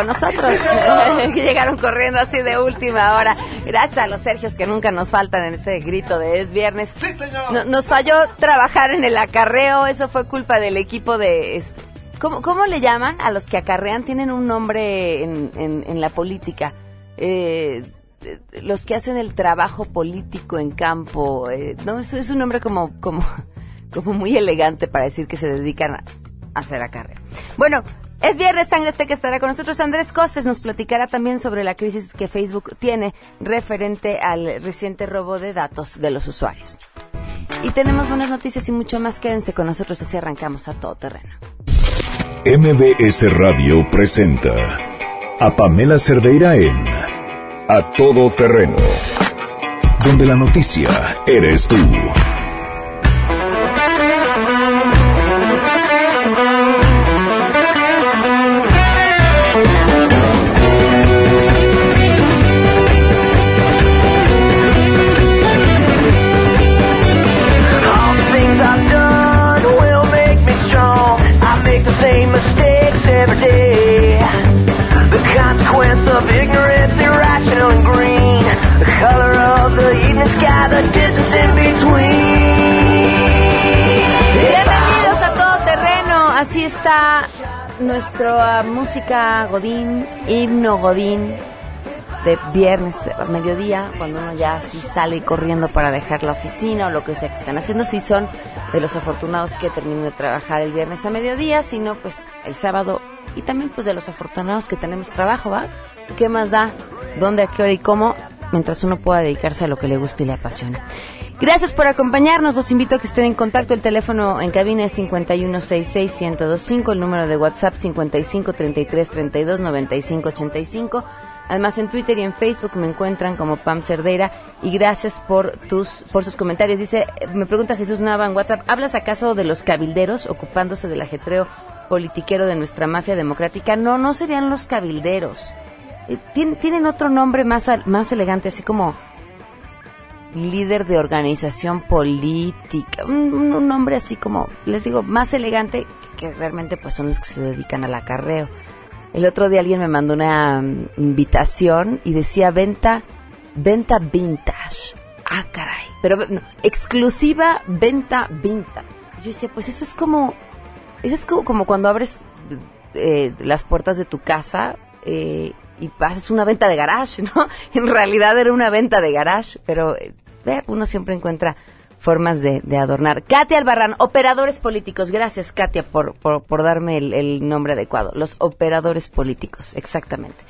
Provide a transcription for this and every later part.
con nosotros. que llegaron corriendo así de última hora. Gracias a los Sergios que nunca nos faltan en este grito de es viernes. Sí, señor. nos falló trabajar en el acarreo, eso fue culpa del equipo de... Este, ¿cómo, ¿Cómo le llaman a los que acarrean? Tienen un nombre en, en, en la política. Eh, los que hacen el trabajo político en campo. Eh, no, es, es un nombre como, como, como muy elegante para decir que se dedican a hacer acarreo. Bueno, es viernes, Sangre que estará con nosotros. Andrés Costes nos platicará también sobre la crisis que Facebook tiene referente al reciente robo de datos de los usuarios. Y tenemos buenas noticias y mucho más. Quédense con nosotros así arrancamos a todo terreno. MBS Radio presenta a Pamela Cerdeira en A Todo Terreno, donde la noticia eres tú. Nuestra música Godín, himno Godín de viernes a mediodía, cuando uno ya así sale corriendo para dejar la oficina o lo que sea que están haciendo, si son de los afortunados que terminan de trabajar el viernes a mediodía, si no, pues el sábado, y también pues de los afortunados que tenemos trabajo, ¿va? ¿Qué más da? ¿Dónde, a qué hora y cómo? Mientras uno pueda dedicarse a lo que le gusta y le apasiona. Gracias por acompañarnos. Los invito a que estén en contacto. El teléfono en cabina es 5166-1025. El número de WhatsApp 5533329585. Además en Twitter y en Facebook me encuentran como Pam Cerdeira y gracias por tus por sus comentarios. Dice, me pregunta Jesús Nava en WhatsApp, ¿hablas acaso de los cabilderos ocupándose del ajetreo politiquero de nuestra mafia democrática? No, no serían los cabilderos. Eh, tien- tienen otro nombre más más elegante, así como líder de organización política, un, nombre así como, les digo, más elegante que realmente pues son los que se dedican al acarreo. El otro día alguien me mandó una mm, invitación y decía venta, venta vintage. Ah, caray. Pero exclusiva venta vintage. Yo decía, pues eso es como, eso es como, como cuando abres eh, las puertas de tu casa eh, y haces una venta de garage, ¿no? En realidad era una venta de garage, pero eh, ve, uno siempre encuentra formas de, de adornar. Katia Albarrán, operadores políticos. Gracias, Katia, por, por, por darme el, el nombre adecuado. Los operadores políticos, exactamente.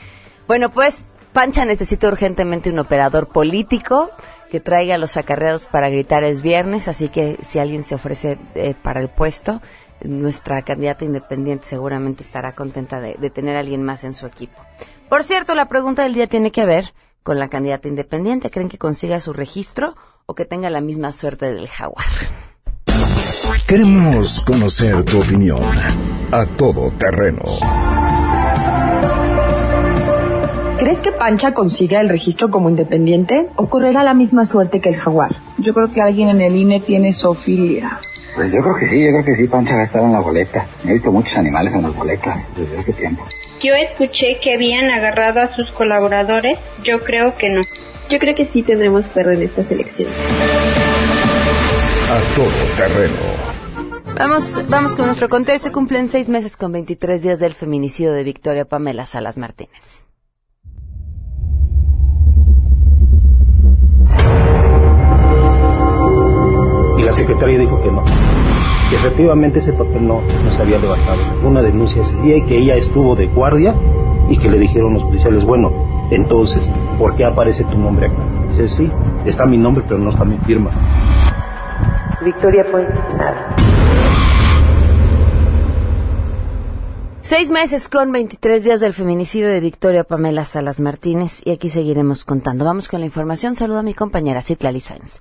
Bueno, pues Pancha necesita urgentemente un operador político que traiga a los acarreados para gritar es viernes, así que si alguien se ofrece eh, para el puesto, nuestra candidata independiente seguramente estará contenta de, tener a alguien más en su equipo. Por cierto, la pregunta del día tiene que ver con la candidata independiente. ¿Creen que consiga su registro o que tenga la misma suerte del jaguar? Queremos conocer tu opinión. A Todo Terreno. ¿Crees que Pancha consiga el registro como independiente o correrá la misma suerte que el jaguar? Yo creo que alguien en el INE tiene zoofilia. Pues yo creo que sí, yo creo que sí, Pancha va a estar en la boleta. He visto muchos animales en las boletas desde hace tiempo. Yo escuché que habían agarrado a sus colaboradores. Yo creo que no. Yo creo que sí tendremos perro en estas elecciones. A Todo Terreno. Vamos, vamos con nuestro conteo. Se cumplen seis meses con 23 días del feminicidio de Victoria Pamela Salas Martínez. Y la secretaria dijo que no, que efectivamente ese papel no, no se había levantado. Una denuncia ese día y que ella estuvo de guardia y que le dijeron los policiales, bueno, entonces, ¿por qué aparece tu nombre acá? Dice, sí, está mi nombre, pero no está mi firma. Victoria fue asesinada. Seis meses con 23 días del feminicidio de Victoria Pamela Salas Martínez y aquí seguiremos contando. Vamos con la información. Saludo a mi compañera Citlali Sáenz.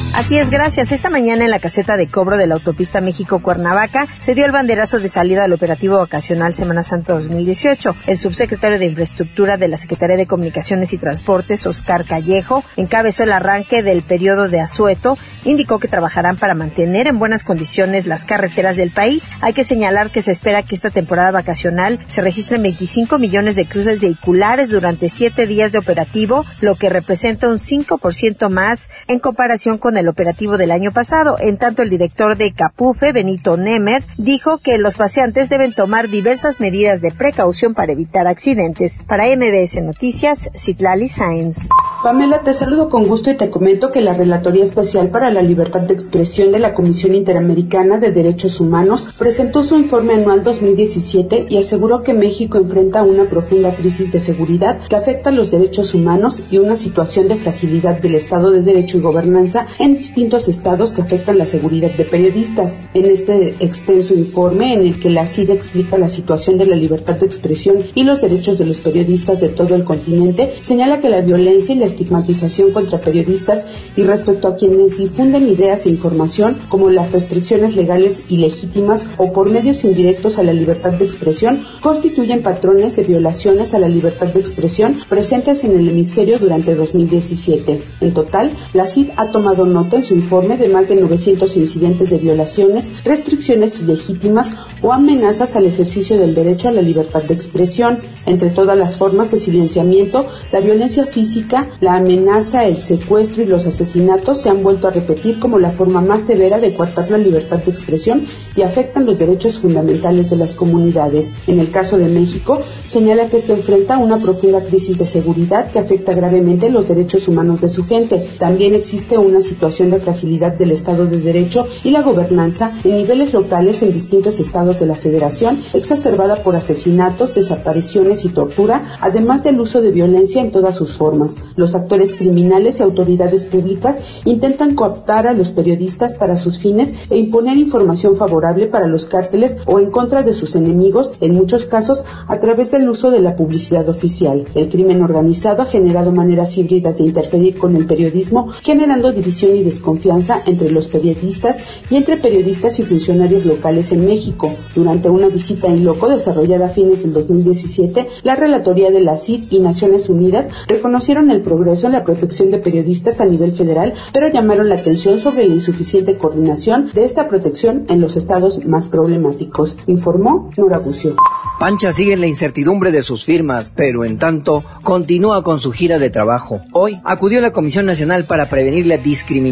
Así es, gracias. Esta mañana en la caseta de cobro de la autopista México-Cuernavaca se dio el banderazo de salida al operativo vacacional Semana Santa 2018. El subsecretario de Infraestructura de la Secretaría de Comunicaciones y Transportes, Oscar Callejo, encabezó el arranque del periodo de asueto. Indicó que trabajarán para mantener en buenas condiciones las carreteras del país. Hay que señalar que se espera que esta temporada vacacional se registren 25 millones de cruces vehiculares durante siete días de operativo, lo que representa un 5% más en comparación con el operativo del año pasado. En tanto, el director de Capufe, Benito Nemer, dijo que los paseantes deben tomar diversas medidas de precaución para evitar accidentes. Para MBS Noticias, Citlali Sáenz. Pamela, te saludo con gusto y te comento que la Relatoría Especial para la Libertad de Expresión de la Comisión Interamericana de Derechos Humanos presentó su informe anual 2017 y aseguró que México enfrenta una profunda crisis de seguridad que afecta a los derechos humanos y una situación de fragilidad del Estado de Derecho y gobernanza en distintos estados que afectan la seguridad de periodistas. En este extenso informe en el que la CID explica la situación de la libertad de expresión y los derechos de los periodistas de todo el continente, señala que la violencia y la estigmatización contra periodistas y respecto a quienes difunden ideas e información, como las restricciones legales ilegítimas o por medios indirectos a la libertad de expresión, constituyen patrones de violaciones a la libertad de expresión presentes en el hemisferio durante 2017. En total, la CID ha tomado nota en su informe de más de 900 incidentes de violaciones, restricciones ilegítimas o amenazas al ejercicio del derecho a la libertad de expresión. Entre todas las formas de silenciamiento, la violencia física, la amenaza, el secuestro y los asesinatos se han vuelto a repetir como la forma más severa de coartar la libertad de expresión y afectan los derechos fundamentales de las comunidades. En el caso de México, señala que este enfrenta una profunda crisis de seguridad que afecta gravemente los derechos humanos de su gente. También existe una situación de fragilidad del Estado de Derecho y la gobernanza en niveles locales en distintos estados de la Federación, exacerbada por asesinatos, desapariciones y tortura, además del uso de violencia en todas sus formas. Los actores criminales y autoridades públicas intentan cooptar a los periodistas para sus fines e imponer información favorable para los cárteles o en contra de sus enemigos, en muchos casos a través del uso de la publicidad oficial. El crimen organizado ha generado maneras híbridas de interferir con el periodismo, generando división y desconfianza entre los periodistas y entre periodistas y funcionarios locales en México. Durante una visita en loco desarrollada a fines del 2017, la Relatoría de la CID y Naciones Unidas reconocieron el progreso en la protección de periodistas a nivel federal, pero llamaron la atención sobre la insuficiente coordinación de esta protección en los estados más problemáticos, informó Nora Bucio. Pancha sigue en la incertidumbre de sus firmas, pero en tanto continúa con su gira de trabajo. Hoy acudió a la Comisión Nacional para prevenir la discriminación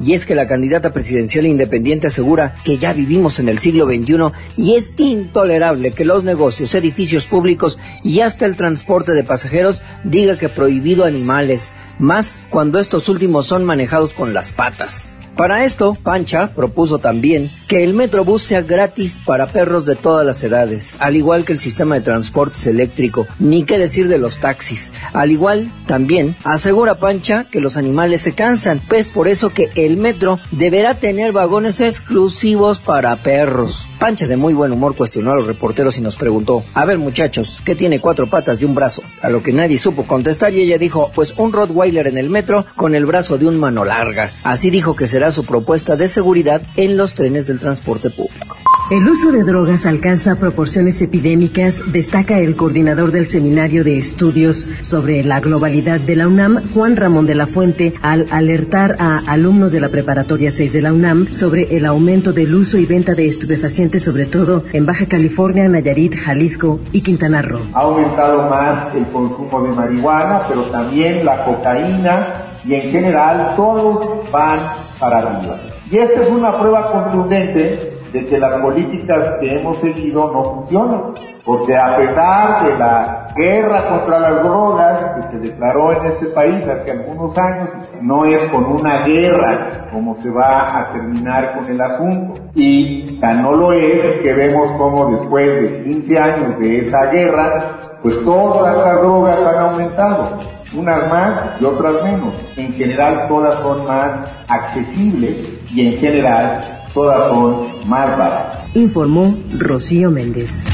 y es que la candidata presidencial independiente asegura que ya vivimos en el siglo XXI y es intolerable que los negocios, edificios públicos y hasta el transporte de pasajeros diga que prohibido animales, más cuando estos últimos son manejados con las patas. Para esto, Pancha propuso también que el Metrobús sea gratis para perros de todas las edades, al igual que el sistema de transportes eléctrico, ni qué decir de los taxis. Al igual, también, asegura Pancha que los animales se cansan, pues por eso que el metro deberá tener vagones exclusivos para perros. Pancha de muy buen humor cuestionó a los reporteros y nos preguntó, a ver muchachos, ¿qué tiene cuatro patas y un brazo? A lo que nadie supo contestar y ella dijo, pues un Rottweiler en el metro con el brazo de un mano larga. Así dijo que será su propuesta de seguridad en los trenes del transporte público. El uso de drogas alcanza proporciones epidémicas, destaca el coordinador del Seminario de Estudios sobre la Globalidad de la UNAM, Juan Ramón de la Fuente, al alertar a alumnos de la Preparatoria 6 de la UNAM sobre el aumento del uso y venta de estupefacientes, sobre todo en Baja California, Nayarit, Jalisco y Quintana Roo. Ha aumentado más el consumo de marihuana, pero también la cocaína y en general todos van para arriba. Y esta es una prueba contundente de que las políticas que hemos seguido no funcionan. Porque a pesar de la guerra contra las drogas que se declaró en este país hace algunos años, no es con una guerra como se va a terminar con el asunto. Y tan no lo es que vemos como después de 15 años de esa guerra, pues todas las drogas han aumentado unas más y otras menos. En general todas son más accesibles y en general todas son más baratas. Informó Rocío Méndez.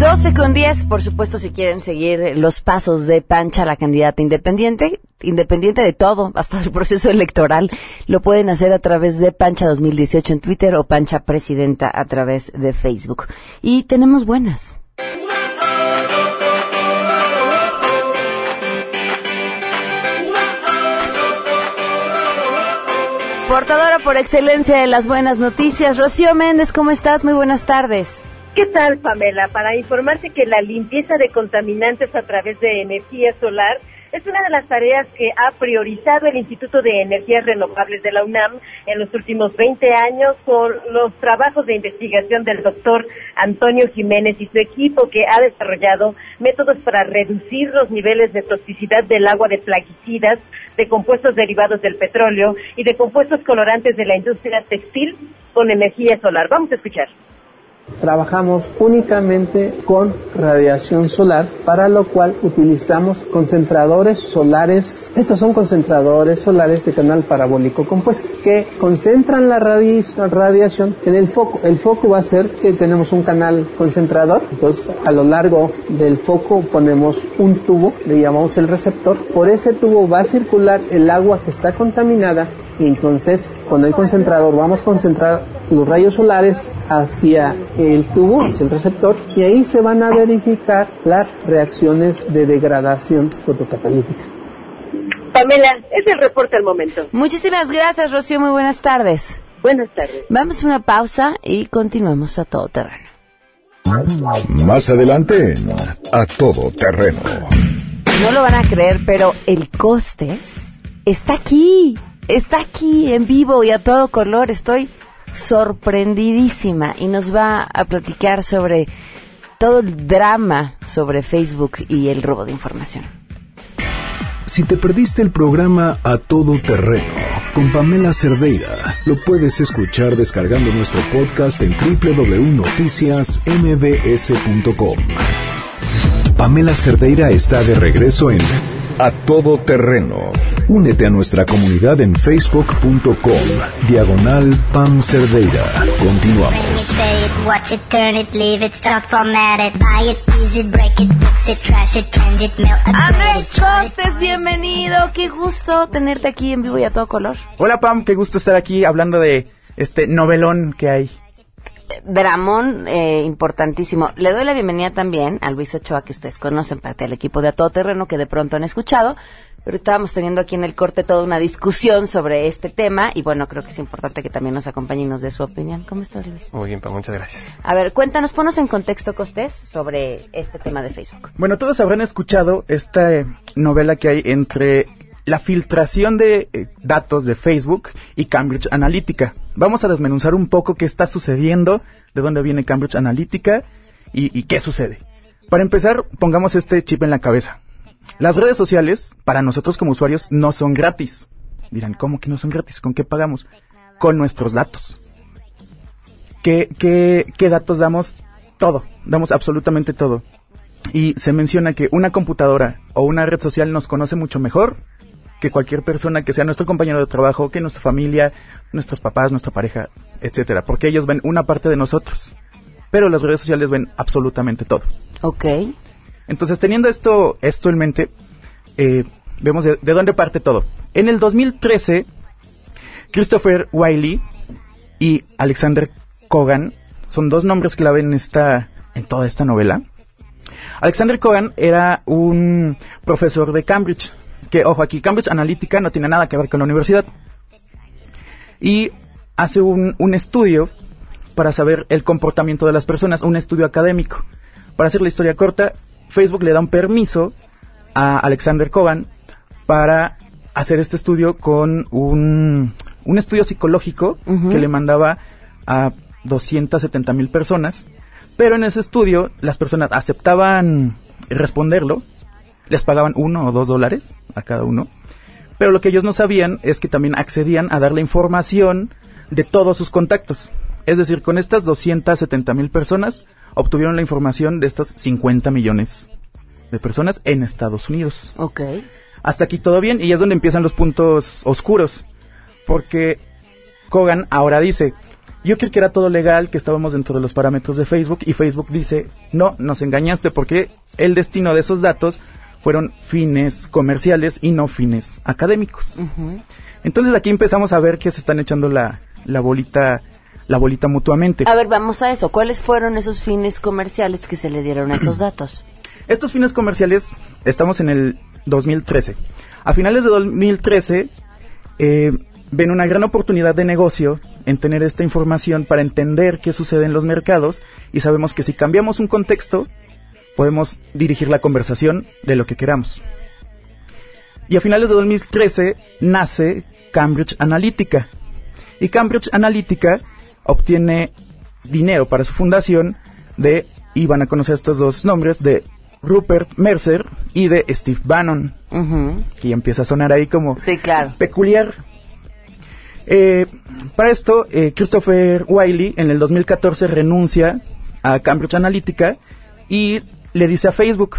12 con 10, por supuesto, si quieren seguir los pasos de Pancha, la candidata independiente, independiente de todo, hasta el proceso electoral, lo pueden hacer a través de Pancha 2018 en Twitter o Pancha Presidenta a través de Facebook. Y tenemos buenas. Portadora por excelencia de las buenas noticias, Rocío Méndez, ¿cómo estás? Muy buenas tardes. ¿Qué tal, Pamela? Para informarte que la limpieza de contaminantes a través de energía solar es una de las tareas que ha priorizado el Instituto de Energías Renovables de la UNAM en los últimos 20 años con los trabajos de investigación del doctor Antonio Jiménez y su equipo que ha desarrollado métodos para reducir los niveles de toxicidad del agua de plaguicidas, de compuestos derivados del petróleo y de compuestos colorantes de la industria textil con energía solar. Vamos a escuchar. Trabajamos únicamente con radiación solar, para lo cual utilizamos concentradores solares. Estos son concentradores solares de canal parabólico compuesto que concentran la radiación en el foco. El foco va a ser que tenemos un canal concentrador, entonces a lo largo del foco ponemos un tubo, le llamamos el receptor. Por ese tubo va a circular el agua que está contaminada y entonces con el concentrador vamos a concentrar los rayos solares hacia el tubo, hacia el receptor y ahí se van a verificar las reacciones de degradación fotocatalítica. Pamela, es el reporte al momento. Muchísimas gracias, Rocío. Muy buenas tardes. Buenas tardes. Vamos a una pausa y continuamos a todo terreno. Más adelante, a todo terreno. No lo van a creer, pero el Costes está aquí está aquí en vivo y a todo color. Estoy sorprendidísima y nos va a platicar sobre todo el drama sobre Facebook y el robo de información. Si te perdiste el programa A Todo Terreno con Pamela Cerdeira, lo puedes escuchar descargando nuestro podcast en www.noticiasmbs.com. Pamela Cerdeira está de regreso en A Todo Terreno Únete a nuestra comunidad en facebook.com, diagonal Pam Cerdeira. Continuamos. Andrés Costes, bienvenido. Qué gusto tenerte aquí en vivo y a todo color. Hola Pam, qué gusto estar aquí hablando de este novelón que hay. Dramón, eh, importantísimo. Le doy la bienvenida también a Luis Ochoa, que ustedes conocen, parte del equipo de A Todo Terreno, que de pronto han escuchado. Pero estábamos teniendo aquí en el corte toda una discusión sobre este tema y bueno, creo que es importante que también nos acompañe y nos dé su opinión. ¿Cómo estás, Luis? Muy bien, muchas gracias. A ver, cuéntanos, ponos en contexto, Costés, sobre este tema de Facebook. Bueno, todos habrán escuchado esta eh, novela que hay entre la filtración de eh, datos de Facebook y Cambridge Analytica. Vamos a desmenuzar un poco qué está sucediendo, de dónde viene Cambridge Analytica y, qué sucede. Para empezar, pongamos este chip en la cabeza. Las redes sociales, para nosotros como usuarios, no son gratis. Dirán, ¿cómo que no son gratis? ¿Con qué pagamos? Con nuestros datos. ¿Qué, qué, qué datos damos? Todo. Damos absolutamente todo. Y se menciona que una computadora o una red social nos conoce mucho mejor que cualquier persona que sea nuestro compañero de trabajo, que nuestra familia, nuestros papás, nuestra pareja, etcétera, porque ellos ven una parte de nosotros. Pero las redes sociales ven absolutamente todo. Ok. Entonces, teniendo esto, esto en mente, eh, vemos de, dónde parte todo. En el 2013, Christopher Wiley y Alexander Kogan son dos nombres clave en esta, en toda esta novela. Alexander Kogan era un profesor de Cambridge, que, ojo, aquí Cambridge Analytica no tiene nada que ver con la universidad. Y hace un, un estudio para saber el comportamiento de las personas, un estudio académico. Para hacer la historia corta, Facebook le da un permiso a Alexander Kogan para hacer este estudio con un, un estudio psicológico que le mandaba a 270 mil personas. Pero en ese estudio las personas aceptaban responderlo, les pagaban uno o dos dólares a cada uno. Pero lo que ellos no sabían es que también accedían a darle información de todos sus contactos. Es decir, con estas 270 mil personas obtuvieron la información de estas 50 millones de personas en Estados Unidos. Ok. Hasta aquí todo bien y es donde empiezan los puntos oscuros. Porque Kogan ahora dice, Yo creí que era todo legal, que estábamos dentro de los parámetros de Facebook y Facebook dice, no, nos engañaste porque el destino de esos datos fueron fines comerciales y no fines académicos. Entonces aquí empezamos a ver que se están echando la, la bolita la bolita mutuamente. A ver, vamos a eso. ¿Cuáles fueron esos fines comerciales que se le dieron a esos datos? Estos fines comerciales, estamos en el 2013. A finales de 2013, eh, ven una gran oportunidad de negocio en tener esta información para entender qué sucede en los mercados y sabemos que si cambiamos un contexto, podemos dirigir la conversación de lo que queramos. Y a finales de 2013 nace Cambridge Analytica. Y Cambridge Analytica obtiene dinero para su fundación de, y van a conocer estos dos nombres, de Rupert Mercer y de Steve Bannon, que ya empieza a sonar ahí como peculiar. Eh, para esto, eh, Christopher Wiley en el 2014 renuncia a Cambridge Analytica y le dice a Facebook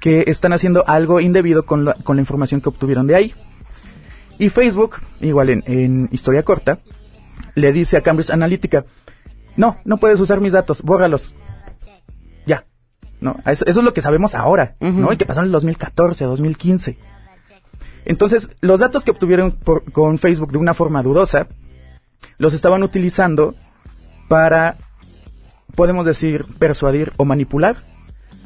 que están haciendo algo indebido con la, con la información que obtuvieron de ahí. Y Facebook, igual en, en historia corta, le dice a Cambridge Analytica, no, no puedes usar mis datos, bórralos. Ya. No, eso, es lo que sabemos ahora, ¿no? Y que pasó en el 2014, 2015. Entonces, los datos que obtuvieron con Facebook de una forma dudosa, los estaban utilizando para, podemos decir, persuadir o manipular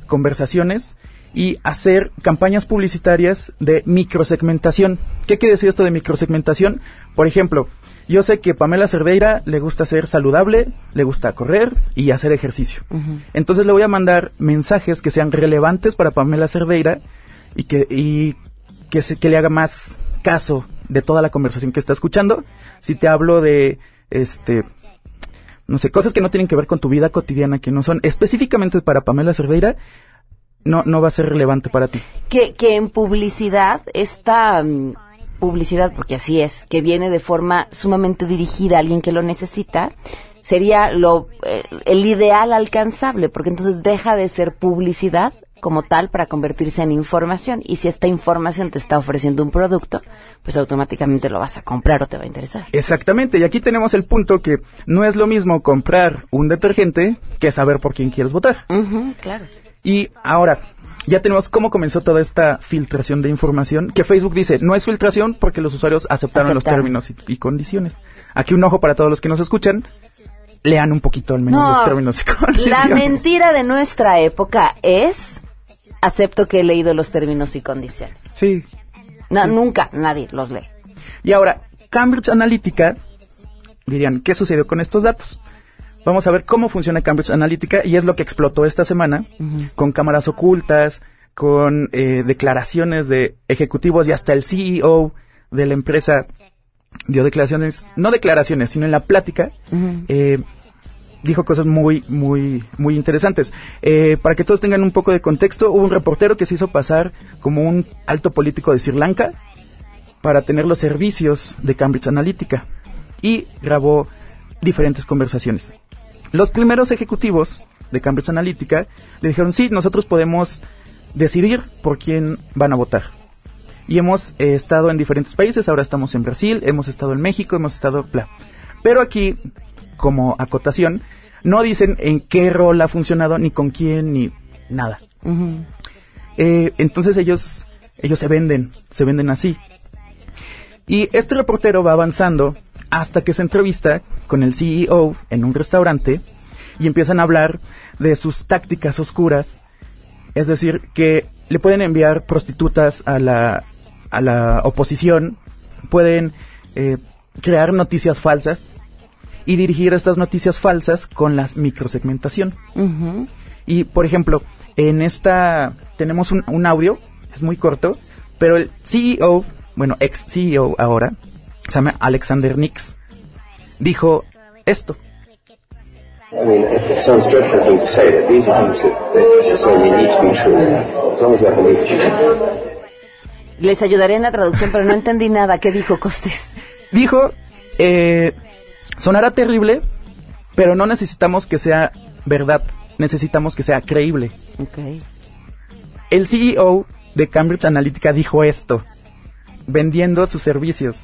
conversaciones y hacer campañas publicitarias de microsegmentación. ¿Qué quiere decir esto de microsegmentación? Por ejemplo, yo sé que Pamela Cerdeira le gusta ser saludable, le gusta correr y hacer ejercicio. Entonces le voy a mandar mensajes que sean relevantes para Pamela Cerdeira y que, y que, se, que le haga más caso de toda la conversación que está escuchando. Si te hablo de, este, no sé, cosas que no tienen que ver con tu vida cotidiana, que no son específicamente para Pamela Cerdeira, no, no va a ser relevante para ti. Que, que en publicidad esta mm, publicidad, porque así es, que viene de forma sumamente dirigida a alguien que lo necesita, sería lo, eh, el ideal alcanzable, porque entonces deja de ser publicidad como tal para convertirse en información. Y si esta información te está ofreciendo un producto, pues automáticamente lo vas a comprar o te va a interesar. Exactamente, y aquí tenemos el punto que no es lo mismo comprar un detergente que saber por quién quieres votar. claro. Y ahora, ya tenemos cómo comenzó toda esta filtración de información, que Facebook dice, no es filtración porque los usuarios aceptaron, los términos y, condiciones. Aquí un ojo para todos los que nos escuchan, lean un poquito al menos los términos y condiciones. La mentira de nuestra época es, acepto que he leído los términos y condiciones. Sí. No, Nunca nadie los lee. Y ahora, Cambridge Analytica, dirían, ¿qué sucedió con estos datos? Vamos a ver cómo funciona Cambridge Analytica y es lo que explotó esta semana con cámaras ocultas, con eh, declaraciones de ejecutivos y hasta el CEO de la empresa dio declaraciones, no declaraciones, sino en la plática, eh, dijo cosas muy, muy, muy interesantes. Eh, para que todos tengan un poco de contexto, hubo un reportero que se hizo pasar como un alto político de Sri Lanka para tener los servicios de Cambridge Analytica y grabó diferentes conversaciones. Los primeros ejecutivos de Cambridge Analytica le dijeron, sí, nosotros podemos decidir por quién van a votar. Y hemos eh, estado en diferentes países, ahora estamos en Brasil, hemos estado en México, hemos estado... Bla. Pero aquí, como acotación, no dicen en qué rol ha funcionado, ni con quién, ni nada. Eh, entonces ellos, ellos se venden, se venden así. Y este reportero va avanzando hasta que se entrevista con el CEO en un restaurante y empiezan a hablar de sus tácticas oscuras. Es decir, que le pueden enviar prostitutas a la, a la oposición, pueden eh, crear noticias falsas y dirigir estas noticias falsas con la microsegmentación. Y, por ejemplo, en esta tenemos un, un audio, es muy corto, pero el CEO, bueno, ex CEO ahora, se llama Alexander Nix, dijo esto. I mean, it sounds dreadful thing to say, but these are things that, that necessarily need to be true, as long as they're believed. Les ayudaré en la traducción, pero no entendí nada. ¿Qué dijo Costes? Dijo, eh, sonará terrible, pero no necesitamos que sea verdad, necesitamos que sea creíble. Okay. El CEO de Cambridge Analytica dijo esto, vendiendo sus servicios.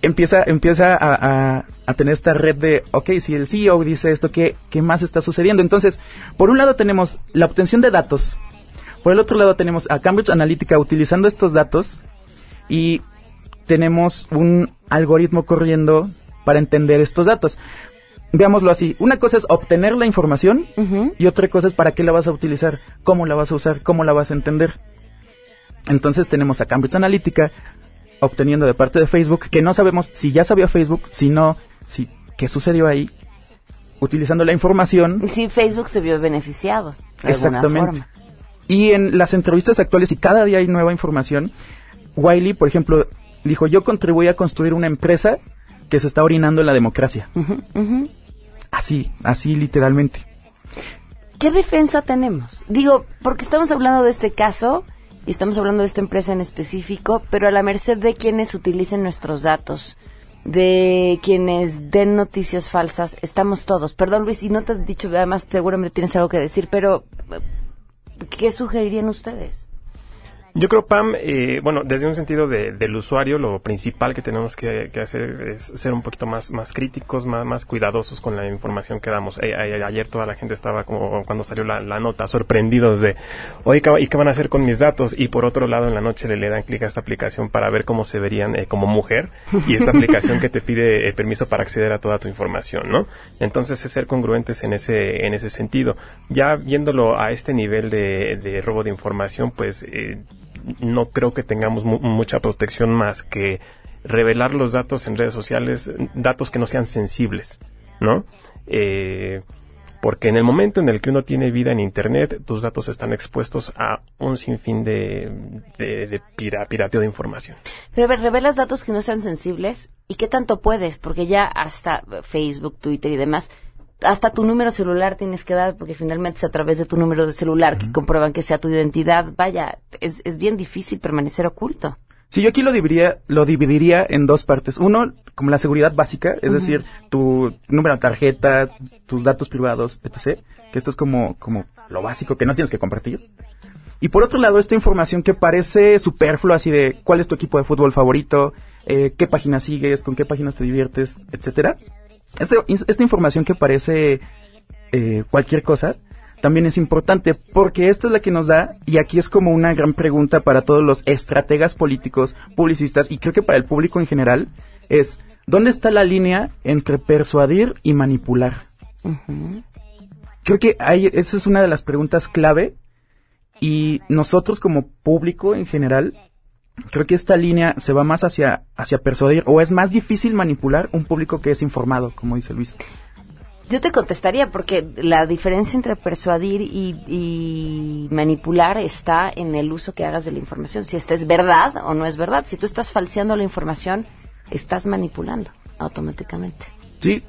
Empieza, empieza a, a, a tener esta red de, ok, si el CEO dice esto, ¿qué, ¿qué más está sucediendo? Entonces, por un lado tenemos la obtención de datos, por el otro lado tenemos a Cambridge Analytica utilizando estos datos y tenemos un algoritmo corriendo para entender estos datos. Veámoslo así, una cosa es obtener la información y otra cosa es para qué la vas a utilizar, cómo la vas a usar, cómo la vas a entender. Entonces tenemos a Cambridge Analytica obteniendo de parte de Facebook, que no sabemos si ya sabía Facebook, si no, si qué sucedió ahí, utilizando la información. Sí, Facebook se vio beneficiado. De Exactamente. Forma. Y en las entrevistas actuales, y cada día hay nueva información, Wiley, por ejemplo, dijo, yo contribuí a construir una empresa que se está orinando en la democracia. Así, así literalmente. ¿Qué defensa tenemos? Digo, porque estamos hablando de este caso y estamos hablando de esta empresa en específico, pero a la merced de quienes utilicen nuestros datos, de quienes den noticias falsas, estamos todos. Perdón Luis, y no te he dicho, además seguramente tienes algo que decir, pero ¿qué sugerirían ustedes? Yo creo, Pam, eh, bueno, desde un sentido de, del usuario, lo principal que tenemos que, hacer es ser un poquito más, más críticos, más, más cuidadosos con la información que damos. Eh, ayer toda la gente estaba como cuando salió la, nota, sorprendidos de, oye, ¿y qué van a hacer con mis datos? Y por otro lado, en la noche le, le dan clic a esta aplicación para ver cómo se verían eh, como mujer y esta aplicación que te pide permiso para acceder a toda tu información, ¿no? Entonces, es ser congruentes en ese, en ese sentido. Ya viéndolo a este nivel de, de robo de información, pues, no creo que tengamos mucha protección más que revelar los datos en redes sociales, datos que no sean sensibles, ¿no? Eh, porque en el momento en el que uno tiene vida en Internet, tus datos están expuestos a un sinfín de, de, pirateo de información. Pero a ver, revelas datos que no sean sensibles y qué tanto puedes, porque ya hasta Facebook, Twitter y demás hasta tu número celular tienes que dar, porque finalmente es a través de tu número de celular que comprueban que sea tu identidad. Vaya, es, es bien difícil permanecer oculto. Sí, yo aquí lo dividiría, lo dividiría en dos partes. Uno, como la seguridad básica, es decir, tu número de tarjeta, tus datos privados, etc. Que esto es como, como lo básico que no tienes que compartir. Y por otro lado, esta información que parece superflua, así de cuál es tu equipo de fútbol favorito, eh, qué páginas sigues, con qué páginas te diviertes, etcétera esta información que parece eh, cualquier cosa, también es importante porque esta es la que nos da, y aquí es como una gran pregunta para todos los estrategas políticos, publicistas, y creo que para el público en general, es, ¿dónde está la línea entre persuadir y manipular? Creo que hay, esa es una de las preguntas clave, y nosotros como público en general creo que esta línea se va más hacia, hacia persuadir o es más difícil manipular un público que es informado, como dice Luis. Yo te contestaría porque la diferencia entre persuadir y, manipular está en el uso que hagas de la información. Si esta es verdad o no es verdad. Si tú estás falseando la información, estás manipulando automáticamente. Sí.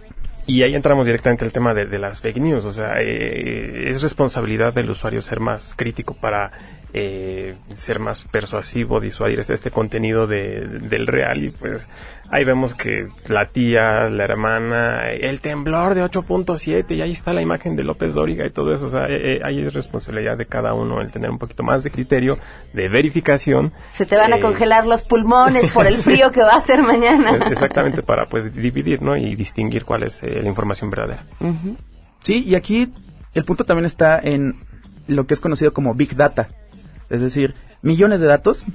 Y ahí entramos directamente al tema de, las fake news. O sea, eh, es responsabilidad del usuario ser más crítico para eh, ser más persuasivo, disuadir este, este contenido de, del real y pues ahí vemos que la tía, la hermana, el temblor de 8.7 y ahí está la imagen de López Dóriga y todo eso, o sea, eh, eh, ahí es responsabilidad de cada uno el tener un poquito más de criterio, de verificación. Se te van a congelar los pulmones por el frío que va a ser mañana. Exactamente, para pues dividir, ¿no? Y distinguir cuál es la información verdadera. Sí, y aquí el punto también está en lo que es conocido como Big Data. Es decir, millones de datos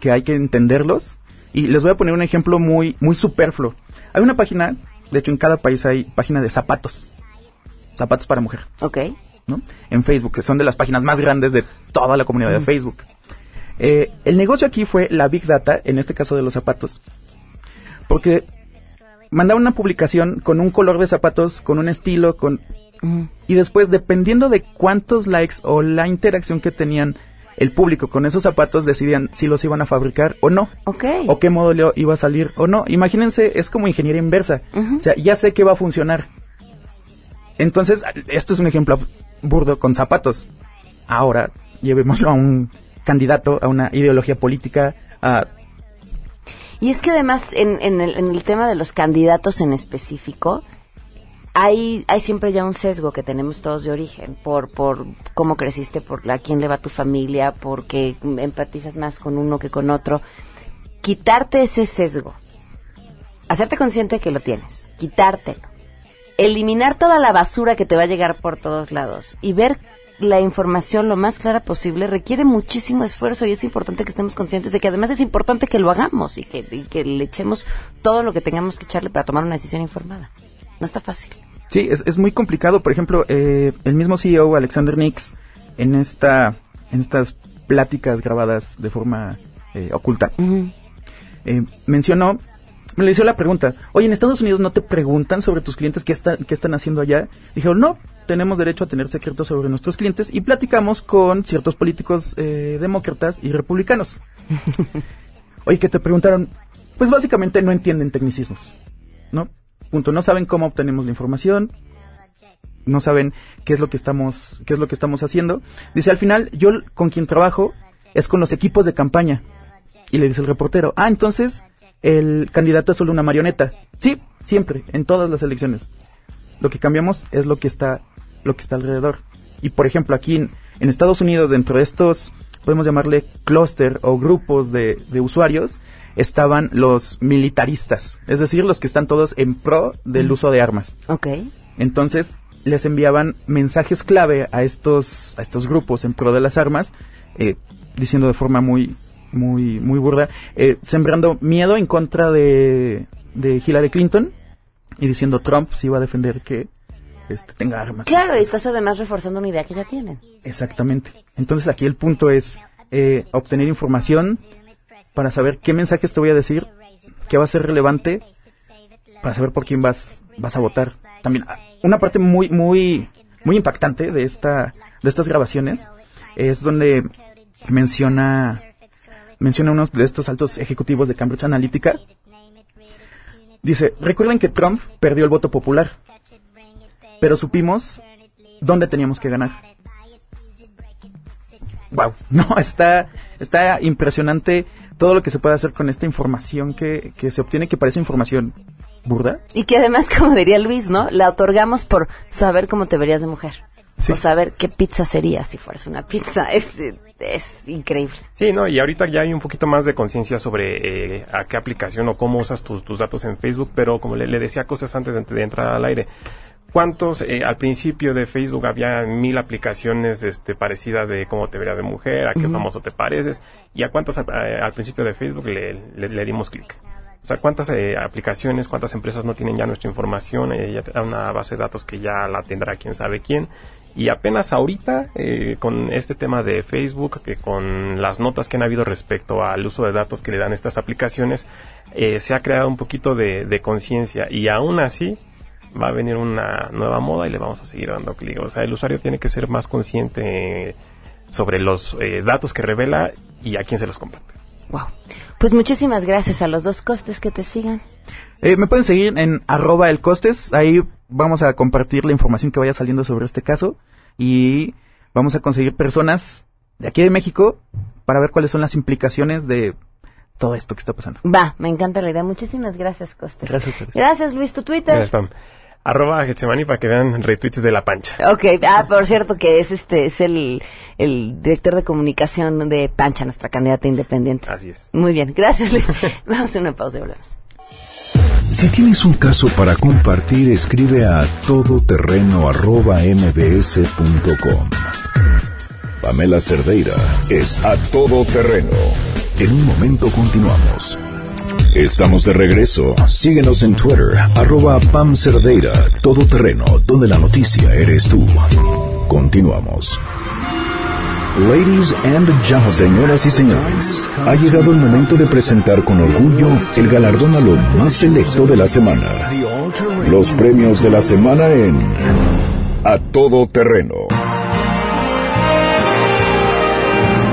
que hay que entenderlos. Y les voy a poner un ejemplo muy, muy superfluo. Hay una página, de hecho en cada país hay página de zapatos. Zapatos para mujer. Ok. ¿no? En Facebook, que son de las páginas más grandes de toda la comunidad de Facebook. Eh, el negocio aquí fue la Big Data, en este caso de los zapatos. Porque mandaba una publicación con un color de zapatos, con un estilo, con... Y después, dependiendo de cuántos likes o la interacción que tenían el público con esos zapatos decidían si los iban a fabricar o no. O qué modelo iba a salir o no. Imagínense, es como ingeniería inversa. O sea, ya sé que va a funcionar. Entonces, esto es un ejemplo burdo con zapatos. Ahora, llevémoslo a un candidato, a una ideología política, a... Y es que además, en, en, el, en el tema de los candidatos en específico, hay, hay siempre ya un sesgo que tenemos todos de origen por, por cómo creciste, por a quién le va tu familia, porque empatizas más con uno que con otro. Quitarte ese sesgo hacerte consciente de que lo tienes, quitártelo, eliminar toda la basura que te va a llegar por todos lados y ver la información lo más clara posible requiere muchísimo esfuerzo y es importante que estemos conscientes de que además es importante que lo hagamos y que, y que le echemos todo lo que tengamos que echarle para tomar una decisión informada. No está fácil. Sí, es, es muy complicado. Por ejemplo, eh, el mismo CEO, Alexander Nix, en, esta, en estas pláticas grabadas de forma eh, oculta, eh, mencionó, me le hizo la pregunta, oye, en Estados Unidos no te preguntan sobre tus clientes qué, está- qué están haciendo allá. Dijeron, no, tenemos derecho a tener secretos sobre nuestros clientes y platicamos con ciertos políticos eh, demócratas y republicanos. oye, que te preguntaron, pues básicamente no entienden tecnicismos, ¿no? Punto, no saben cómo obtenemos la información, no saben qué es lo que estamos, qué es lo que estamos haciendo. Dice, al final, yo con quien trabajo es con los equipos de campaña. Y le dice el reportero, ah, entonces el candidato es solo una marioneta. Sí, siempre, en todas las elecciones. Lo que cambiamos es lo que está, lo que está alrededor. Y por ejemplo, aquí en, Estados Unidos, dentro de estos, podemos llamarle clúster o grupos de usuarios, estaban los militaristas, es decir, los que están todos en pro del uso de armas. Ok. Entonces les enviaban mensajes clave a estos a estos grupos en pro de las armas, eh, diciendo de forma muy muy muy burda, eh, sembrando miedo en contra de, de Hillary Clinton y diciendo Trump se iba a defender que este, tenga armas. Claro, y estás además reforzando una idea que ya tienen. Exactamente. Entonces aquí el punto es eh, obtener información para saber qué mensajes te voy a decir, qué va a ser relevante, para saber por quién vas, vas a votar. También una parte muy, muy, muy impactante de esta, de estas grabaciones es donde menciona, menciona unos de estos altos ejecutivos de Cambridge Analytica. Dice, recuerden que Trump perdió el voto popular, pero supimos dónde teníamos que ganar. Wow, no, está, está impresionante todo lo que se puede hacer con esta información que, que se obtiene, que parece información burda. Y que además, como diría Luis, ¿no? La otorgamos por saber cómo te verías de mujer. O saber qué pizza sería si fueras una pizza. Es, es increíble. Sí, no, y ahorita ya hay un poquito más de conciencia sobre eh, a qué aplicación o cómo usas tus, tus datos en Facebook, pero como le, le decía cosas antes de, de entrar al aire, ¿cuántos eh, al principio de Facebook había mil aplicaciones este, parecidas de cómo te verías de mujer, a qué famoso te pareces, y a cuántas eh, al principio de Facebook le, le- le dimos clic? O sea, ¿cuántas eh, aplicaciones, cuántas empresas no tienen ya nuestra información? Eh, ya da una base de datos que ya la tendrá quién sabe quién. Y apenas ahorita, eh, con este tema de Facebook, que con las notas que han habido respecto al uso de datos que le dan estas aplicaciones, eh, se ha creado un poquito de, de conciencia. Y aún así, va a venir una nueva moda y le vamos a seguir dando clic. O sea, el usuario tiene que ser más consciente sobre los eh, datos que revela y a quién se los comparte. Wow. Pues muchísimas gracias a los dos costes que te sigan. Eh, me pueden seguir en arroba el costes, ahí vamos a compartir la información que vaya saliendo sobre este caso y vamos a conseguir personas de aquí de México para ver cuáles son las implicaciones de todo esto que está pasando. Va, me encanta la idea. Muchísimas gracias, Costes. Gracias a ustedes. Gracias, Luis. ¿Tu Twitter? Gracias, Pam. Arroba Getsemani para que vean retweets de la pancha. Ok, ah, por cierto que es este es el, el director de comunicación de Pancha, nuestra candidata independiente. Así es. Muy bien, gracias Luis. Vamos a una pausa y volvemos. Si tienes un caso para compartir, escribe a todoterreno.mbs.com. Pamela Cerdeira es a todo terreno. En un momento continuamos. Estamos de regreso. Síguenos en Twitter, arroba Pam Cerdeira, todo terreno, donde la noticia eres tú. Continuamos. Ladies and gentlemen, señoras y señores, ha llegado el momento de presentar con orgullo el galardón a lo más selecto de la semana. Los premios de la semana en A Todo Terreno.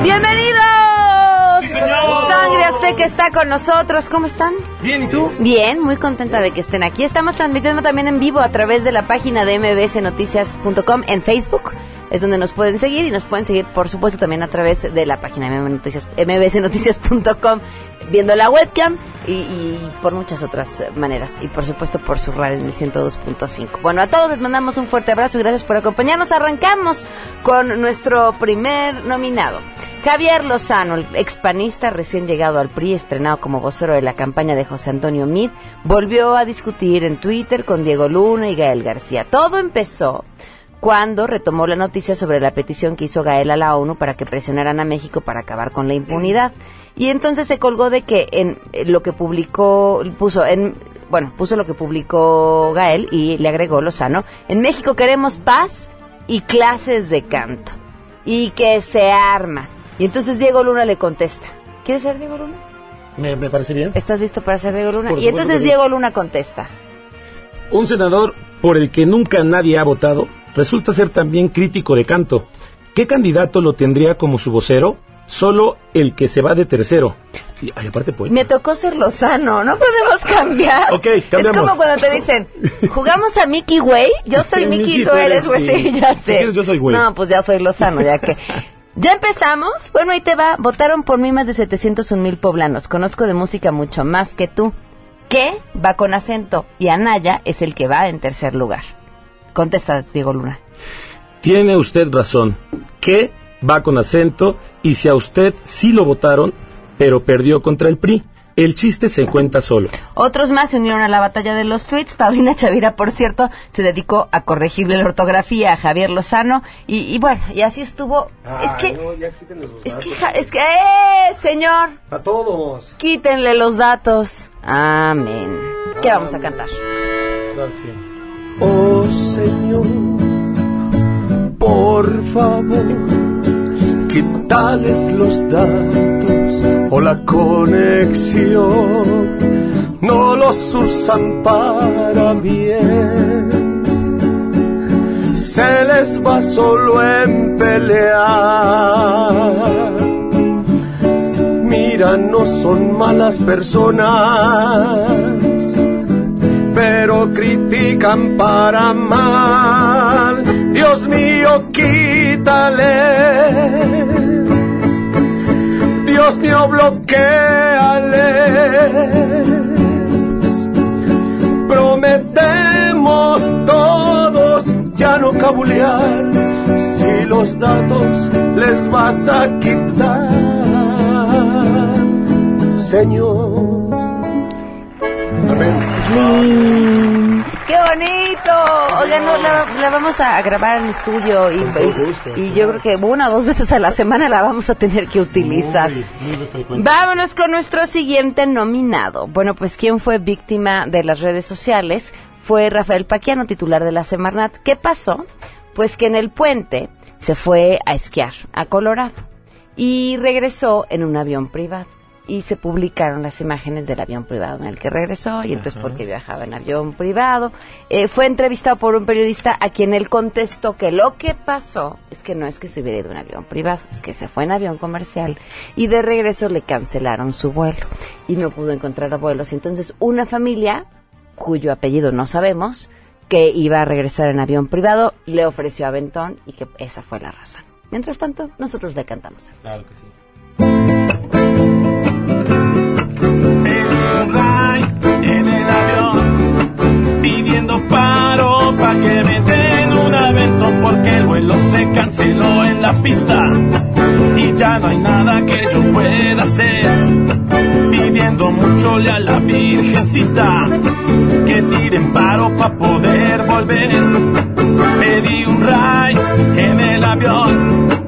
¡Bienvenidos! Azteca está con nosotros. ¿Cómo están? Bien, ¿y tú? Bien, muy contenta de que estén aquí. Estamos transmitiendo también en vivo a través de la página de mbsnoticias.com en Facebook, es donde nos pueden seguir y nos pueden seguir, por supuesto, también a través de la página mbsnoticias.com, viendo la webcam y, y por muchas otras maneras. Y por supuesto por su radio en el 102.5. Bueno, a todos les mandamos un fuerte abrazo y gracias por acompañarnos. Arrancamos con nuestro primer nominado. Javier Lozano, el expanista recién llegado al PRI, estrenado como vocero de la campaña de José Antonio Mid, volvió a discutir en Twitter con Diego Luna y Gael García. Todo empezó cuando retomó la noticia sobre la petición que hizo Gael a la ONU para que presionaran a México para acabar con la impunidad. Y entonces se colgó de que en lo que publicó, puso en, bueno, puso lo que publicó Gael y le agregó Lozano, en México queremos paz y clases de canto. Y que se arma. Y entonces Diego Luna le contesta, ¿quieres ser Diego Luna? Me, me parece bien. ¿Estás listo para ser Diego Luna? Por Y entonces. Diego Luna contesta, Un senador por el que nunca nadie ha votado resulta ser también crítico de canto. ¿Qué candidato lo tendría como su vocero? Solo el que se va de tercero. Y ay, aparte pues. me tocó ser Lozano, no podemos cambiar. Ok, Es como cuando te dicen, ¿jugamos a Mickey Güey? Yo soy Mickey, tú eres güey, sí. sí, ya Si sé. quieres, yo soy güey. No, pues ya soy Lozano, ya que... Ya empezamos. Bueno, ahí te va. Votaron por mí más de 701 mil poblanos. Conozco de música mucho más que tú. ¿Qué? Va con acento. Y Anaya es el que va en tercer lugar. Contesta, Diego Luna. Tiene usted razón. Que va con acento y si a usted sí lo votaron, pero perdió contra el PRI. El chiste se cuenta solo. Otros más se unieron a la batalla de los tweets. Paulina Chavira, por cierto, se dedicó a corregirle la ortografía a Javier Lozano. Y, y bueno, y así estuvo. es que, es que, ja- es que, ¡eh, señor! A todos. Quítenle los datos. Amén. ¿Qué vamos a cantar? Señor, por favor, quítales los datos o la conexión. No los usan para bien. Se les va solo en pelear. Mira, no son malas personas critican para mal. Dios mío, quítale. Dios mío, bloqueales. Prometemos todos ya no cabulear si los datos les vas a quitar, Señor. ¡Qué bonito! Oigan, no, la, la vamos a grabar en estudio y, y- y yo creo que una o dos veces a la semana la vamos a tener que utilizar. Vámonos con nuestro siguiente nominado. Bueno, pues quien fue víctima de las redes sociales fue Rafael Paquiano, titular de la Semarnat. ¿Qué pasó? Pues que en el puente se fue a esquiar a Colorado y regresó en un avión privado. Y se publicaron las imágenes del avión privado en el que regresó y entonces porque viajaba en avión privado. Eh, fue entrevistado por un periodista a quien él contestó que lo que pasó es que no es que se hubiera ido en avión privado, es que se fue en avión comercial y de regreso le cancelaron su vuelo y no pudo encontrar vuelos. Entonces una familia cuyo apellido no sabemos, que iba a regresar en avión privado, le ofreció aventón y que esa fue la razón. Mientras tanto, nosotros le cantamos. Claro que sí. En el avión pidiendo paro pa' que me den un aventón porque el vuelo se canceló en la pista y ya no hay nada que yo pueda hacer. Pidiendo mucho a la virgencita que tiren paro pa' poder volver. Pedí un ray en el avión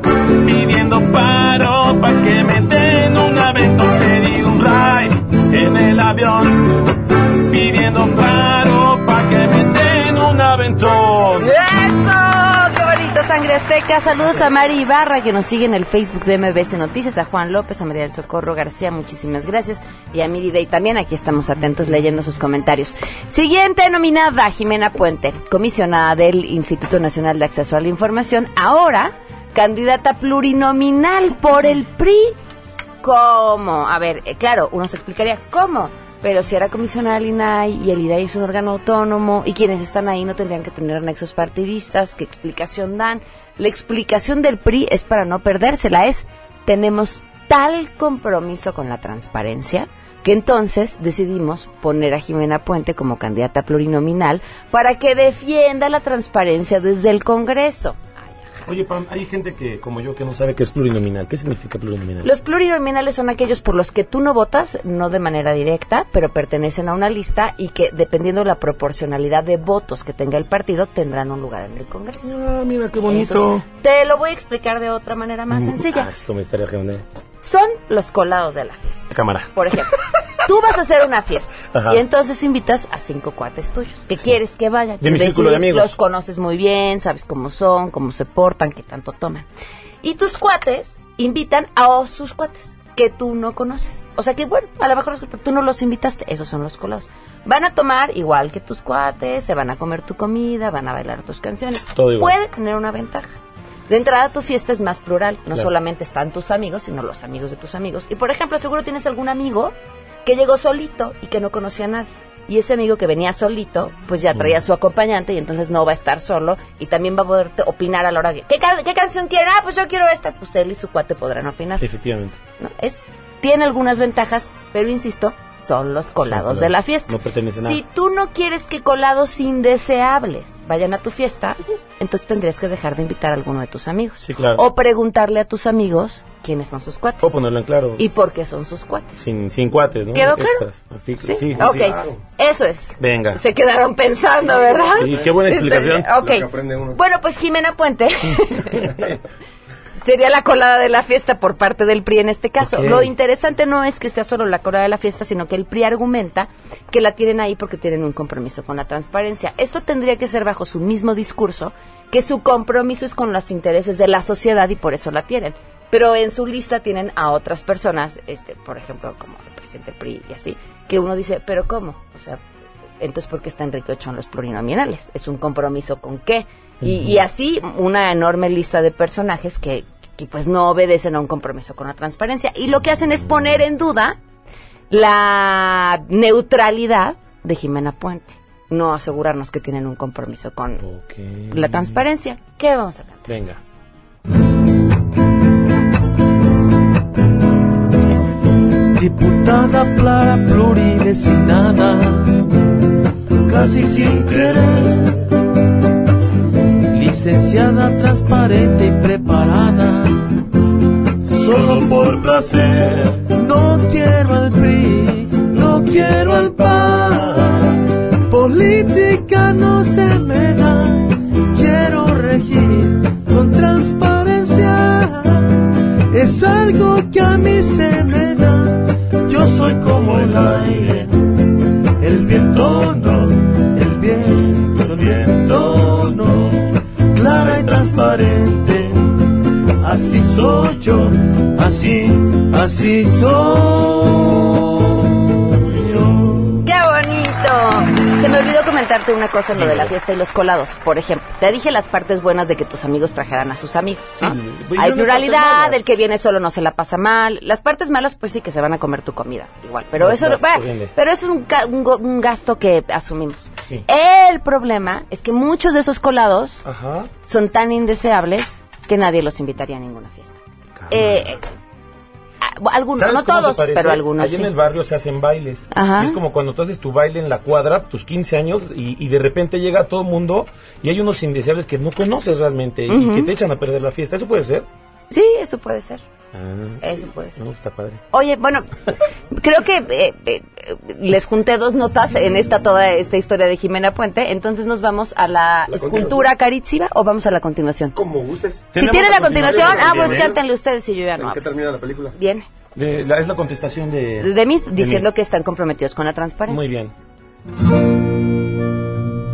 Sangre Azteca! Saludos a Mari Ibarra, que nos sigue en el Facebook de MBC Noticias, a Juan López, a María del Socorro García, muchísimas gracias, y a Miri Day también, aquí estamos atentos leyendo sus comentarios. Siguiente nominada, Jimena Puente, comisionada del Instituto Nacional de Acceso a la Información, ahora candidata plurinominal por el PRI. ¿Cómo? A ver, eh, claro, uno se explicaría, ¿cómo? Pero si era comisionada del INAI y el INAI es un órgano autónomo y quienes están ahí no tendrían que tener nexos partidistas, ¿qué explicación dan? La explicación del PRI es para no perdérsela, es tenemos tal compromiso con la transparencia que entonces decidimos poner a Jimena Puente como candidata plurinominal para que defienda la transparencia desde el Congreso. Oye, Pam, hay gente que, como yo, que no sabe qué es plurinominal. ¿Qué significa plurinominal? Los plurinominales son aquellos por los que tú no votas, no de manera directa, pero pertenecen a una lista y que, dependiendo de la proporcionalidad de votos que tenga el partido, tendrán un lugar en el Congreso. Ah, mira qué bonito. Te lo voy a explicar de otra manera más sencilla. Ah, eso me estaría genial. Son los colados de la fiesta. Cámara. Por ejemplo, tú vas a hacer una fiesta Ajá. y entonces invitas a cinco cuates tuyos que quieres que vayan. De mi círculo de amigos. Los conoces muy bien, sabes cómo son, cómo se portan, qué tanto toman. Y tus cuates invitan a sus cuates que tú no conoces. O sea que, bueno, a lo mejor los- tú no los invitaste, esos son los colados. Van a tomar igual que tus cuates, se van a comer tu comida, van a bailar tus canciones. Todo igual. Puede tener una ventaja. De entrada, tu fiesta es más plural. No Claro. solamente están tus amigos, sino los amigos de tus amigos. Y, por ejemplo, seguro tienes algún amigo que llegó solito y que no conocía a nadie. Y ese amigo que venía solito, pues ya traía a su acompañante y entonces no va a estar solo y también va a poder opinar a la hora de... ¿Qué, ca- qué canción quiere? Ah, pues yo quiero esta. Pues él y su cuate podrán opinar. Efectivamente. ¿no? Es, tiene algunas ventajas, pero insisto, son los colados de la fiesta. No pertenece a. Si tú no quieres que colados indeseables vayan a tu fiesta, entonces tendrías que dejar de invitar a alguno de tus amigos. Sí, claro. O preguntarle a tus amigos quiénes son sus cuates. O ponerlo en claro. Y por qué son sus cuates. Sin, sin cuates, ¿no? ¿Quedó claro? ¿Sí? sí, sí, ok, sí. eso es. Venga. Se quedaron pensando, ¿verdad? Sí, qué buena Este, explicación. ok. Lo que aprende uno. Bueno, pues Jimena Puente sería la colada de la fiesta por parte del PRI en este caso. Lo interesante no es que sea solo la colada de la fiesta, sino que el PRI argumenta que la tienen ahí porque tienen un compromiso con la transparencia. Esto tendría que ser bajo su mismo discurso, que su compromiso es con los intereses de la sociedad y por eso la tienen. Pero en su lista tienen a otras personas, este, por ejemplo, como el presidente del PRI y así, que uno dice, pero ¿cómo? O sea, entonces ¿por qué está Enrique Ochoa en los plurinominales? ¿Es un compromiso con qué? Y, y así una enorme lista de personajes que, que, pues no obedecen a un compromiso con la transparencia. Y lo que hacen es poner en duda la neutralidad de Jimena Puente. No asegurarnos que tienen un compromiso con la transparencia. ¿Qué vamos a cantar? Venga. Diputada Clara pluridesignada, casi sin querer. Licenciada, transparente y preparada, solo por placer. No quiero al PRI, no quiero al PAN. Política no se me da, quiero regir con transparencia. Es algo que a mí se me da, yo soy como el aire, el viento no, el viento, el viento no, clara y transparente, así soy yo, así, así soy. Se me olvidó comentarte una cosa en lo de la fiesta y los colados. Por ejemplo, te dije las partes buenas de que tus amigos trajeran a sus amigos. ¿no? Sí, y Hay pluralidad, el que viene solo no se la pasa mal. Las partes malas, pues sí que se van a comer tu comida, igual. Pero eso, las bueno, pero es un, un un gasto que asumimos. Sí. El problema es que muchos de esos colados Ajá. son tan indeseables que nadie los invitaría a ninguna fiesta. Eh, algunos, ¿Sabes no todos, pero algunos Allí sí. en el barrio se hacen bailes. Ajá. Es como cuando tú haces tu baile en la cuadra, tus 15 años, y, y de repente llega todo el mundo y hay unos indeseables que no conoces realmente y que te echan a perder la fiesta. ¿Eso puede ser? Sí, eso puede ser. Ah, Eso puede ser. no, está padre. Oye, bueno, creo que eh, eh, les junté dos notas en esta toda esta historia de Jimena Puente, entonces nos vamos a la, escultura carísima o vamos a la continuación. Como gustes. Si tienen la continuación, ah, pues cántenle ustedes y yo ya no ¿En qué termina la película? Bien. De- la- es la contestación de... De mí, diciendo que están comprometidos con la transparencia. Muy bien.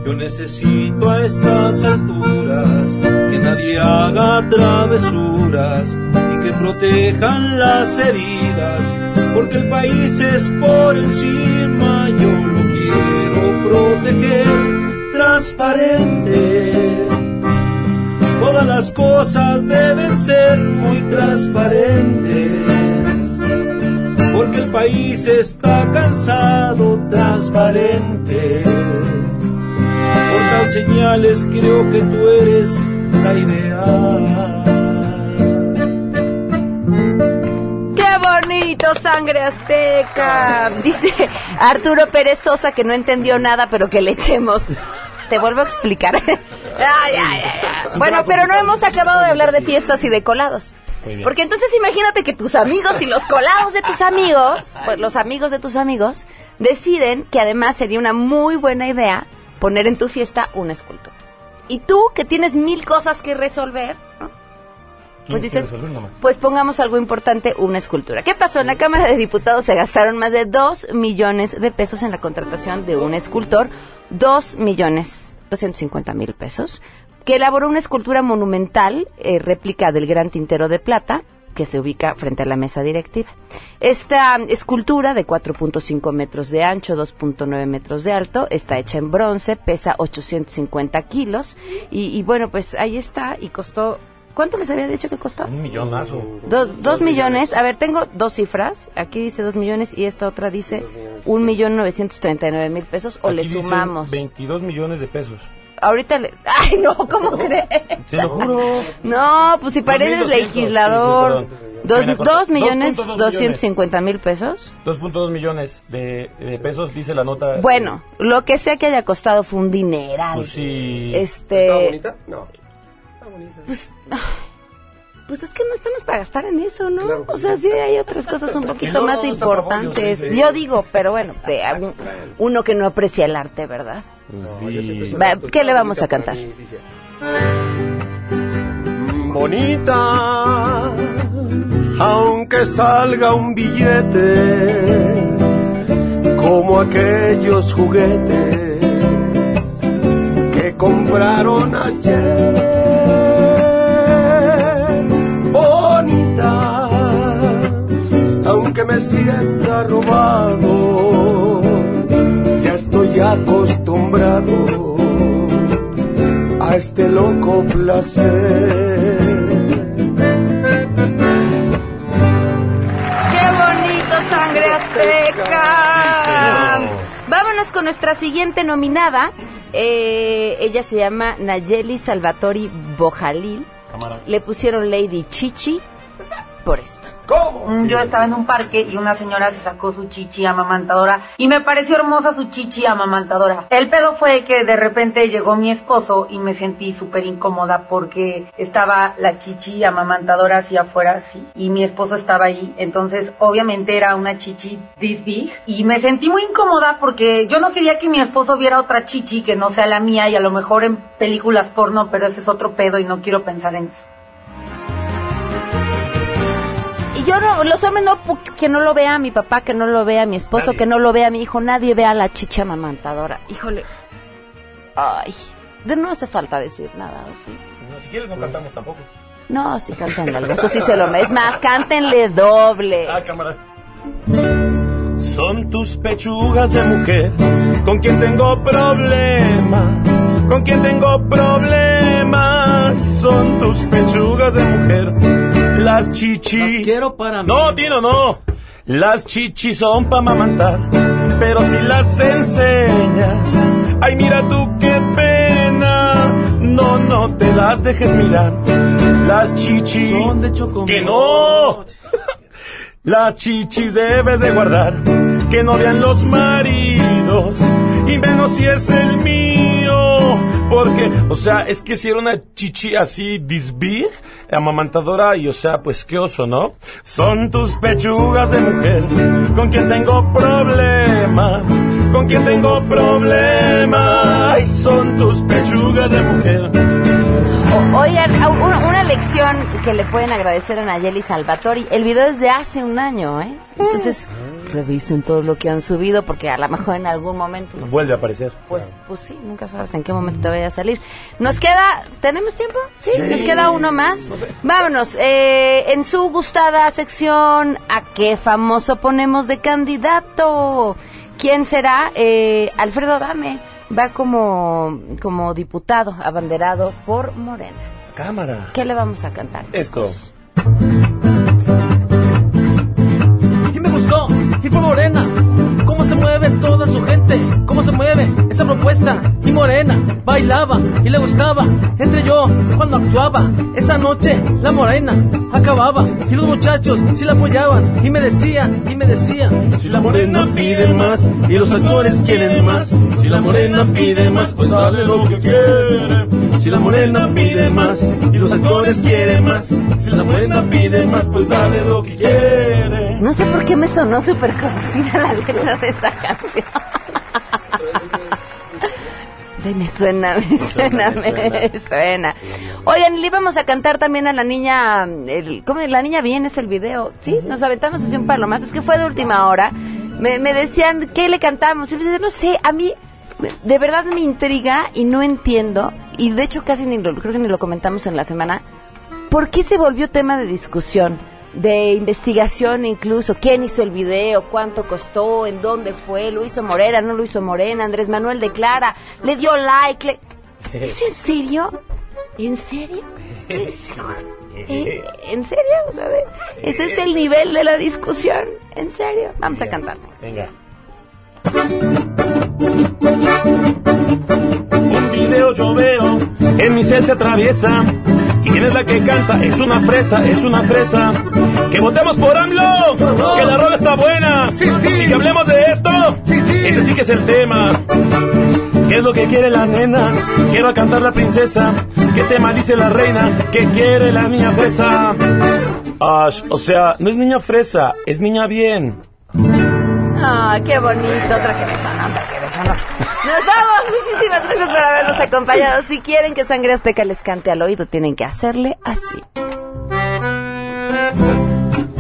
Yo necesito a estas alturas que nadie haga travesuras que protejan las heridas, porque el país es por encima, yo lo quiero proteger transparente. Todas las cosas deben ser muy transparentes, porque el país está cansado, transparente. Por tal señales creo que tú eres la idea. ¡Qué bonito, sangre azteca! Dice Arturo Pérez Sosa que no entendió nada, pero que le echemos. Te vuelvo a explicar. Ay, ay, ay. Bueno, pero no hemos acabado de hablar de fiestas y de colados. Porque entonces imagínate que tus amigos y los colados de tus amigos, pues, los amigos de tus amigos, deciden que además sería una muy buena idea poner en tu fiesta una escultura. Y tú, que tienes mil cosas que resolver, ¿no? Pues dices, pues pongamos algo importante, una escultura. ¿Qué pasó? En la Cámara de Diputados se gastaron más de 2 millones de pesos en la contratación de un escultor, 2 millones 250 mil pesos, que elaboró una escultura monumental, eh, réplica del Gran Tintero de Plata, que se ubica frente a la mesa directiva. Esta escultura de 4.5 metros de ancho, 2.9 metros de alto, está hecha en bronce, pesa 850 kilos y, y bueno, pues ahí está y costó... ¿Cuánto les había dicho que costó? Un millonazo. Dos, dos millones. A ver, tengo dos cifras. Aquí dice dos millones y esta otra dice un millón novecientos treinta y nueve mil pesos. O Aquí le sumamos. 22 millones de pesos. Ahorita le... Ay, no, ¿cómo crees? Te lo juro. No, pues si pareces 2.200, legislador. sí, sí, perdón. dos, Bueno, dos millones 2.2 doscientos cincuenta mil pesos. 2.2 millones de, de pesos, dice la nota. Bueno, lo que sea que haya costado fue un dineral. Pues sí. Este... No. Pues, ay, pues es que no estamos para gastar en eso, ¿no? o sea, sí hay otras cosas un poquito no, más no, importantes. sí, sí. Yo digo, pero bueno, de algún- uno que no aprecia el arte, ¿verdad? Sí. Va, ¿Qué le vamos a cantar? bonita, aunque salga un billete, como aquellos juguetes que compraron ayer. Aunque me sienta robado, ya estoy acostumbrado a este loco placer. ¡Qué bonito, sangre azteca! Vámonos con nuestra siguiente nominada. Eh, ella se llama Nayeli Salvatori Bojalil. Le pusieron Lady Chichi por esto. Mm, Yo estaba en un parque y una señora se sacó su chichi amamantadora y me pareció hermosa su chichi amamantadora. El pedo fue que de repente llegó mi esposo y me sentí súper incómoda porque estaba la chichi amamantadora hacia afuera así y mi esposo estaba ahí. Entonces obviamente era una chichi this big y me sentí muy incómoda porque yo no quería que mi esposo viera otra chichi que no sea la mía y a lo mejor en películas porno, pero ese es otro pedo y no quiero pensar en eso. Yo no, los hombres no, que no lo vea mi papá, que no lo vea mi esposo, que no lo vea mi hijo, nadie vea la chicha amamantadora. Híjole. Ay, de no hace falta decir nada, ¿o sí? No, si quieres no cantamos tampoco. No, sí, cántenle algo. Esto sí se lo me. Es más, cántenle doble. Ah, cámara. Son tus pechugas de mujer con quien tengo problema, con quien tengo problema. Son tus pechugas de mujer, las chichis. Quiero para mí. No, Tino, no. Las chichis son pa' mamantar, pero si las enseñas, ay mira tú qué pena. No, no te las dejes mirar. Las chichis son de Que no. Las chichis debes de guardar, que no vean los maridos, y menos si es el mío. Porque, o sea, es que si era una chichi así, this big, amamantadora, y o sea, pues qué oso, ¿no? Son tus pechugas de mujer, con quien tengo problema, con quien tengo problema, ay, son tus pechugas de mujer. Oigan, una, una lección que le pueden agradecer a Nayeli Salvatori. El video es de hace un año, ¿eh? Entonces, revisen todo lo que han subido porque a lo mejor en algún momento... Vuelve a aparecer. Pues, pues sí, nunca sabes en qué momento te vaya a salir. Nos queda, ¿tenemos tiempo? Sí, Sí. nos queda uno más. Vámonos, eh, en su gustada sección, ¿a qué famoso ponemos de candidato? ¿Quién será? Eh, Alfredo Dame va como, como diputado abanderado por Morena. Cámara. ¿Qué le vamos a cantar? Esto. Y por Morena. Cómo se mueve toda su gente, cómo se mueve esa propuesta. Y Morena bailaba y le gustaba. Entre yo, cuando actuaba, esa noche la Morena acababa. Y los muchachos sí la apoyaban y me decían, y me decían. Si la Morena pide más y los actores quieren más. Si la Morena pide más, pues dale lo que quiere. Si la Morena pide más y los actores quieren más. Si la Morena pide más, pues dale lo que quiere. No sé por qué me sonó súper conocida la letra de esa canción. Me suena, me suena, me suena. Oigan, le íbamos a cantar también a la niña, el, ¿cómo? La niña bien es el video, ¿sí? Nos aventamos así un palomazo, es que fue de última hora. Me, me decían, ¿qué le cantamos? Y yo les decía, no sé, a mí de verdad me intriga y no entiendo, y de hecho casi ni lo, creo que ni lo comentamos en la semana, ¿por qué se volvió tema de discusión? de investigación incluso, quién hizo el video, cuánto costó, en dónde fue, lo hizo Morena, no lo hizo Morena, Andrés Manuel declara, le dio like, le... ¿es en serio? ¿En serio? ¿Eh? ¿En serio? O sea, ese es el nivel de la discusión, ¿en serio? Vamos a cantar. Venga. Un video yo veo, en mi cel se atraviesa. ¿Y quién es la que canta? Es una fresa, es una fresa. ¡Que votemos por AMLO! ¡Que la rola está buena! ¡Sí, sí! ¿Y que hablemos de esto? ¡Sí, sí! Ese sí que es el tema. ¿Qué es lo que quiere la nena? Quiero cantar la princesa. ¿Qué tema dice la reina? ¿Qué quiere la niña fresa? Ash, o sea, no es niña fresa, es niña bien. Ah, qué bonito, otra que me sonó, otra que me sonó. Nos vamos, muchísimas gracias por habernos acompañado. Si quieren que Sangre Azteca les cante al oído, tienen que hacerle así.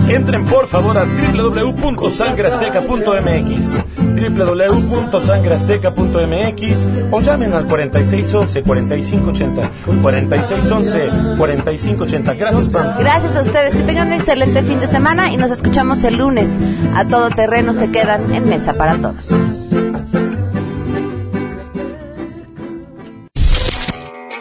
Entren por favor a www.sangreazteca.mx www.sangreazteca.mx o llamen al 4611-4580 4611-4580 Gracias, Pam. Gracias a ustedes, que tengan un excelente fin de semana y nos escuchamos el lunes. A todo terreno se quedan en mesa para todos.